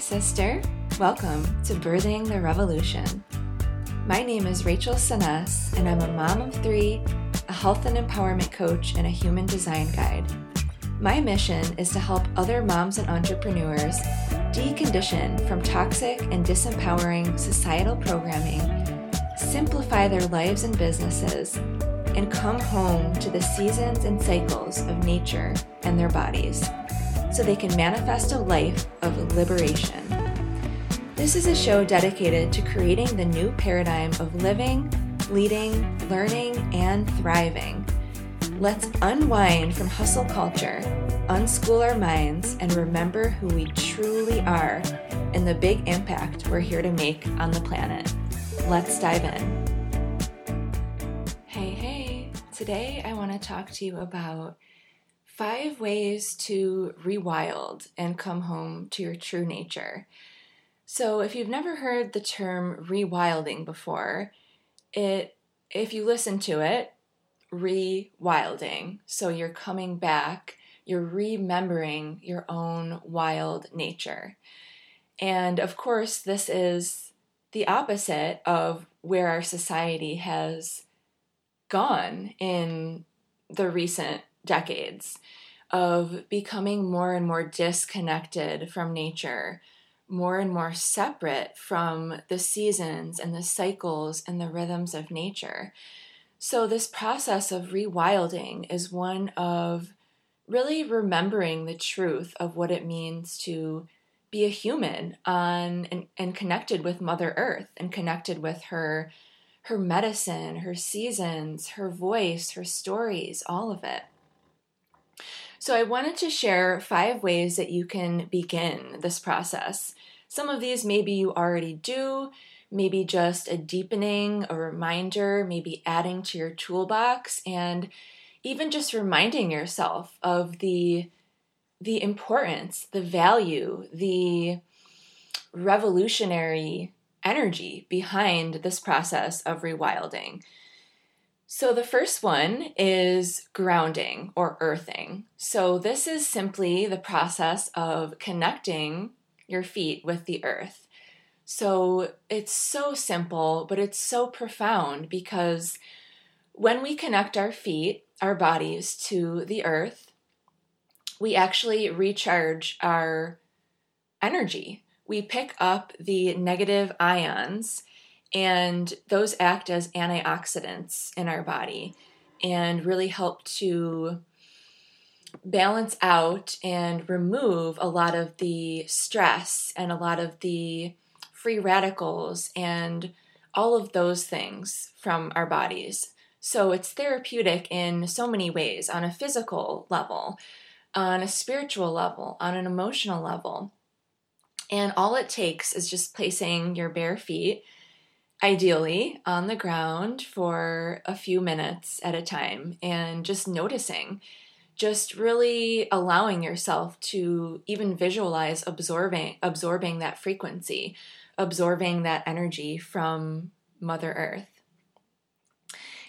sister. Welcome to Birthing the Revolution. My name is Rachel Sanes, and I'm a mom of three, a health and empowerment coach, and a human design guide. My mission is to help other moms and entrepreneurs decondition from toxic and disempowering societal programming, simplify their lives and businesses, and come home to the seasons and cycles of nature and their bodies so they can manifest a life of liberation. This is a show dedicated to creating the new paradigm of living, leading, learning, and thriving. Let's unwind from hustle culture, unschool our minds, and remember who we truly are and the big impact we're here to make on the planet. Let's dive in. Hey, hey, today I want to talk to you about five ways to rewild and come home to your true nature. So, if you've never heard the term rewilding before, it if you listen to it, rewilding. So you're coming back, you're remembering your own wild nature. And of course, this is the opposite of where our society has gone in the recent decades of becoming more and more disconnected from nature, more and more separate from the seasons and the cycles and the rhythms of nature. So, this process of rewilding is one of really remembering the truth of what it means to be a human on and, and connected with Mother Earth and connected with her her medicine, her seasons, her voice, her stories, all of it. So, I wanted to share five ways that you can begin this process. Some of these maybe you already do, maybe just a deepening, a reminder, maybe adding to your toolbox, and even just reminding yourself of the the importance, the value, the revolutionary energy behind this process of rewilding. So, the first one is grounding or earthing. So, this is simply the process of connecting your feet with the earth. So, it's so simple, but it's so profound because when we connect our feet, our bodies to the earth, we actually recharge our energy. We pick up the negative ions and those act as antioxidants in our body and really help to balance out and remove a lot of the stress and a lot of the free radicals and all of those things from our bodies. So it's therapeutic in so many ways on a physical level, on a spiritual level, on an emotional level. And all it takes is just placing your bare feet ideally on the ground for a few minutes at a time and just noticing just really allowing yourself to even visualize absorbing absorbing that frequency absorbing that energy from mother earth.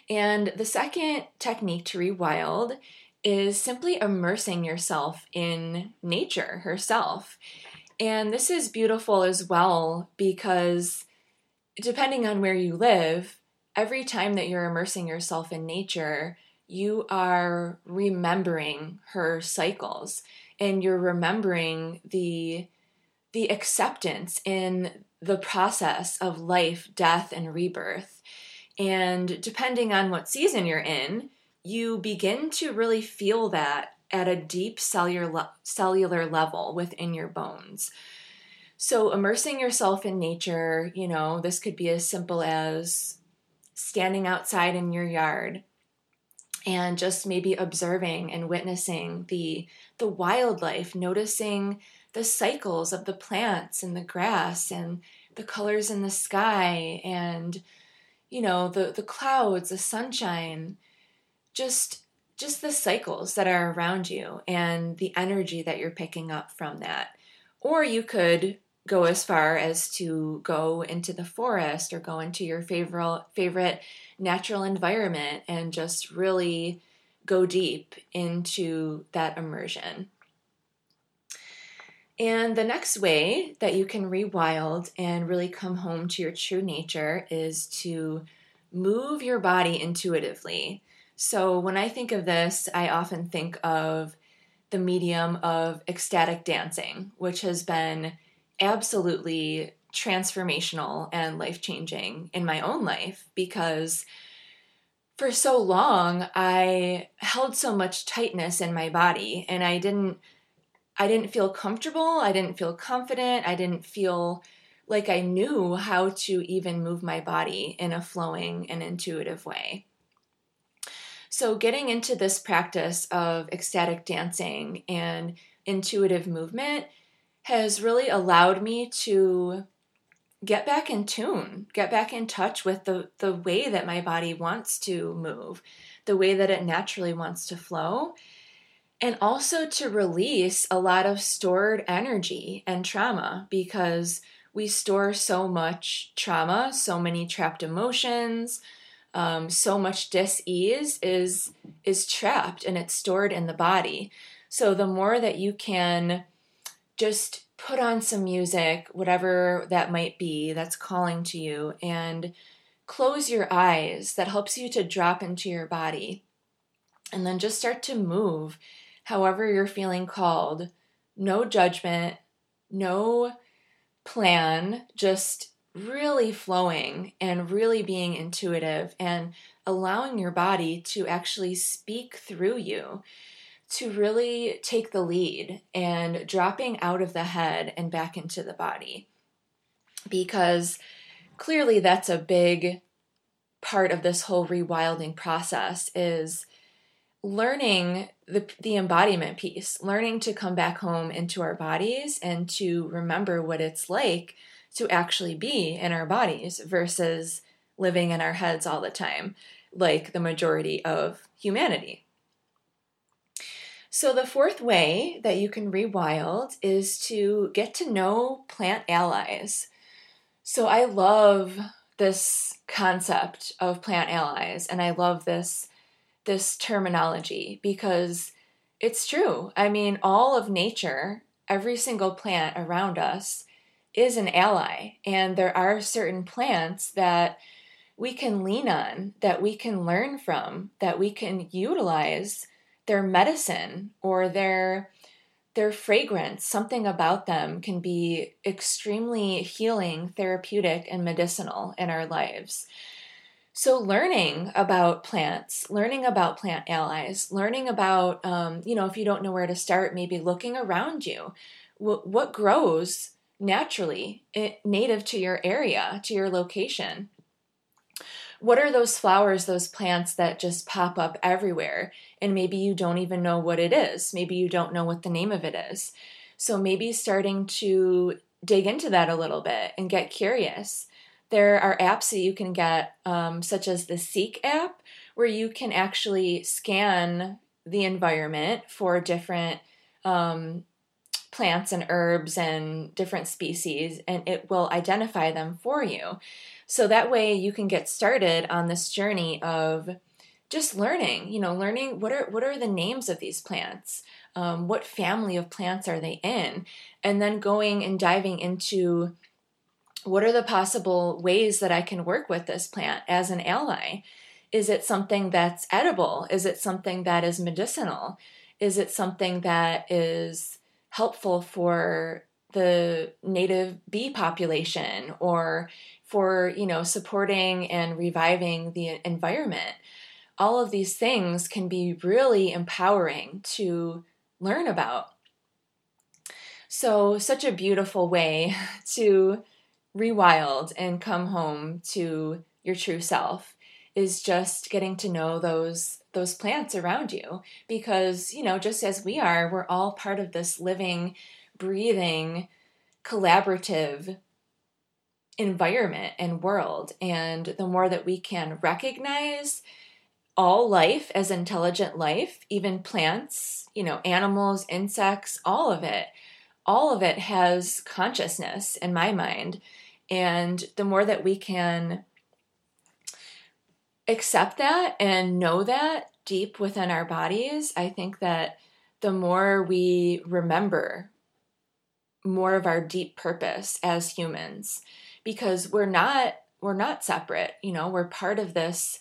And the second technique to rewild is simply immersing yourself in nature herself. And this is beautiful as well because depending on where you live, every time that you're immersing yourself in nature, you are remembering her cycles and you're remembering the the acceptance in the process of life, death and rebirth. And depending on what season you're in, you begin to really feel that at a deep cellular cellular level within your bones. So, immersing yourself in nature, you know, this could be as simple as standing outside in your yard and just maybe observing and witnessing the the wildlife, noticing the cycles of the plants and the grass and the colors in the sky and you know, the the clouds, the sunshine, just just the cycles that are around you and the energy that you're picking up from that. Or you could go as far as to go into the forest or go into your favorite favorite natural environment and just really go deep into that immersion. And the next way that you can rewild and really come home to your true nature is to move your body intuitively. So when I think of this, I often think of the medium of ecstatic dancing, which has been absolutely transformational and life changing in my own life because for so long I held so much tightness in my body and I didn't I didn't feel comfortable, I didn't feel confident, I didn't feel like I knew how to even move my body in a flowing and intuitive way. So, getting into this practice of ecstatic dancing and intuitive movement has really allowed me to get back in tune, get back in touch with the, the way that my body wants to move, the way that it naturally wants to flow, and also to release a lot of stored energy and trauma because we store so much trauma, so many trapped emotions, um, so much dis-ease is is trapped and it's stored in the body. So the more that you can just put on some music, whatever that might be that's calling to you, and close your eyes, that helps you to drop into your body. And then just start to move however you're feeling called. No judgment, no plan, just really flowing and really being intuitive and allowing your body to actually speak through you, to really take the lead and dropping out of the head and back into the body. Because clearly that's a big part of this whole rewilding process is learning the the embodiment piece, learning to come back home into our bodies and to remember what it's like to actually be in our bodies versus living in our heads all the time, like the majority of humanity. So, the fourth way that you can rewild is to get to know plant allies. So, I love this concept of plant allies and I love this this terminology because it's true. I mean, all of nature, every single plant around us is an ally. And there are certain plants that we can lean on, that we can learn from, that we can utilize their medicine or their their fragrance, something about them can be extremely healing, therapeutic, and medicinal in our lives. So, learning about plants, learning about plant allies, learning about, um, you know, if you don't know where to start, maybe looking around you. What, what grows naturally eh, native to your area, to your location? What are those flowers, those plants that just pop up everywhere? And maybe you don't even know what it is. Maybe you don't know what the name of it is. So, maybe starting to dig into that a little bit and get curious there are apps that you can get, um, such as the Seek app, where you can actually scan the environment for different um, plants and herbs and different species, and it will identify them for you. So that way you can get started on this journey of just learning. You know, learning what are what are the names of these plants. Um, what family of plants are they in? And then going and diving into what are the possible ways that I can work with this plant as an ally? Is it something that's edible? Is it something that is medicinal? Is it something that is helpful for the native bee population or for, you know, supporting and reviving the environment? All of these things can be really empowering to learn about. So, such a beautiful way to rewild and come home to your true self is just getting to know those those plants around you because you know just as we are we're all part of this living breathing collaborative environment and world. And the more that we can recognize all life as intelligent life even plants you know animals insects all of it all of it has consciousness in my mind. And the more that we can accept that and know that deep within our bodies, I think that the more we remember more of our deep purpose as humans because we're not we're not separate you know we're part of this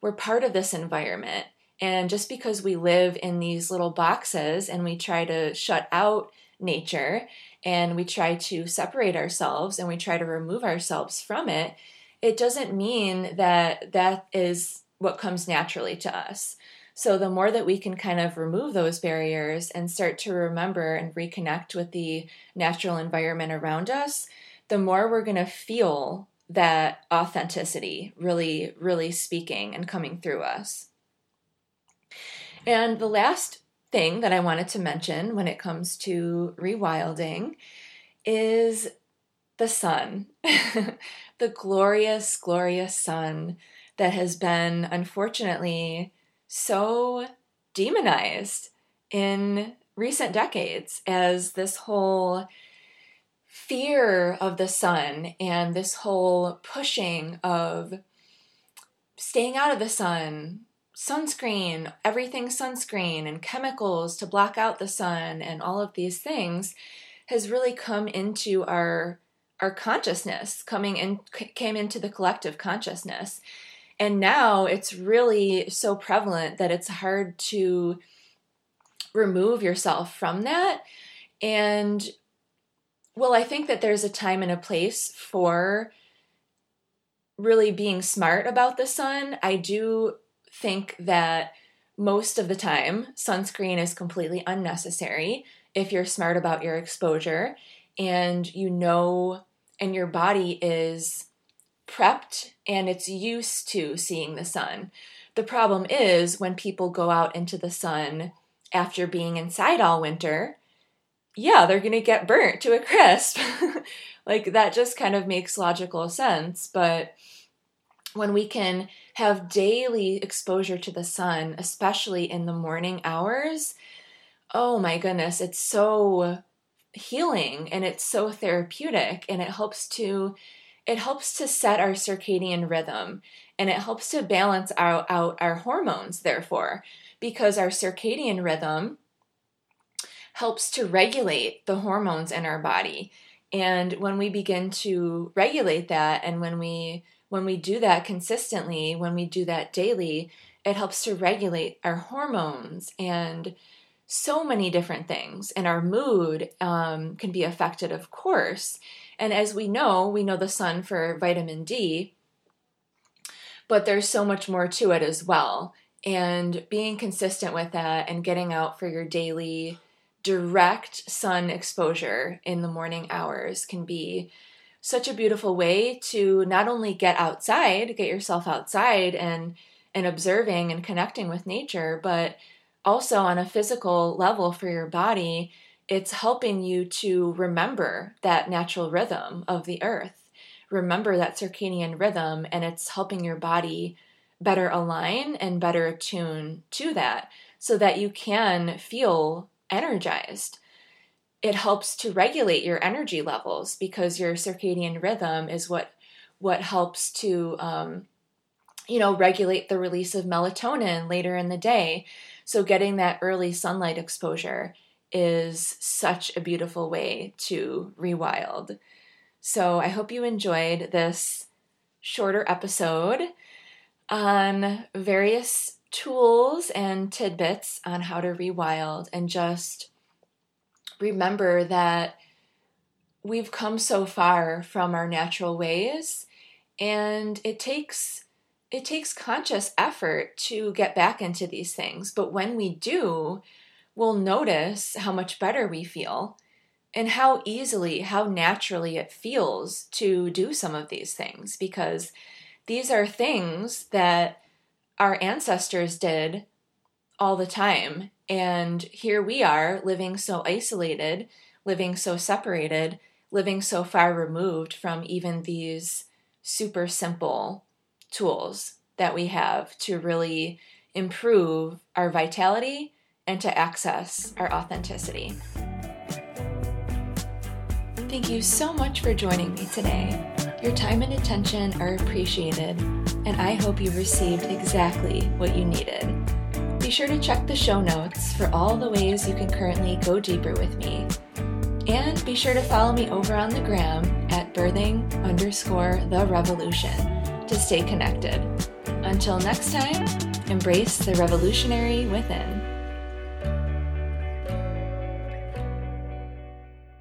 we're part of this environment. And just because we live in these little boxes and we try to shut out nature and we try to separate ourselves and we try to remove ourselves from it it doesn't mean that that is what comes naturally to us so, the more that we can kind of remove those barriers and start to remember and reconnect with the natural environment around us, the more we're going to feel that authenticity really, really speaking and coming through us. And the last thing that I wanted to mention when it comes to rewilding is the sun, the glorious, glorious sun that has been unfortunately so demonized in recent decades as this whole fear of the sun and this whole pushing of staying out of the sun, sunscreen, everything sunscreen, and chemicals to block out the sun, and all of these things has really come into our our consciousness coming in came into the collective consciousness and now it's really so prevalent that it's hard to remove yourself from that. And well, I think that there's a time and a place for really being smart about the sun. I do think that most of the time, sunscreen is completely unnecessary if you're smart about your exposure and you know, and your body is prepped and it's used to seeing the sun. The problem is when people go out into the sun after being inside all winter, yeah, they're going to get burnt to a crisp. like that just kind of makes logical sense. But when we can have daily exposure to the sun, especially in the morning hours, oh my goodness, it's so healing and it's so therapeutic and it helps to it helps to set our circadian rhythm and it helps to balance out, out our hormones, therefore, because our circadian rhythm helps to regulate the hormones in our body. And when we begin to regulate that and when we when we do that consistently, when we do that daily, it helps to regulate our hormones and so many different things. And our mood um, can be affected, of course. And as we know, we know the sun for vitamin D, but there's so much more to it as well. And being consistent with that and getting out for your daily direct sun exposure in the morning hours can be such a beautiful way to not only get outside, get yourself outside and and observing and connecting with nature, but also on a physical level for your body it's helping you to remember that natural rhythm of the earth, remember that circadian rhythm, and it's helping your body better align and better attune to that so that you can feel energized. It helps to regulate your energy levels because your circadian rhythm is what what helps to um, you know regulate the release of melatonin later in the day. So getting that early sunlight exposure is such a beautiful way to rewild. So I hope you enjoyed this shorter episode on various tools and tidbits on how to rewild and just remember that we've come so far from our natural ways and it takes it takes conscious effort to get back into these things but when we do we'll notice how much better we feel and how easily, how naturally it feels to do some of these things because these are things that our ancestors did all the time. And here we are living so isolated, living so separated, living so far removed from even these super simple tools that we have to really improve our vitality and to access our authenticity. Thank you so much for joining me today. Your time and attention are appreciated, and I hope you received exactly what you needed. Be sure to check the show notes for all the ways you can currently go deeper with me. And be sure to follow me over on the gram at birthing underscore the revolution to stay connected. Until next time, embrace the revolutionary within.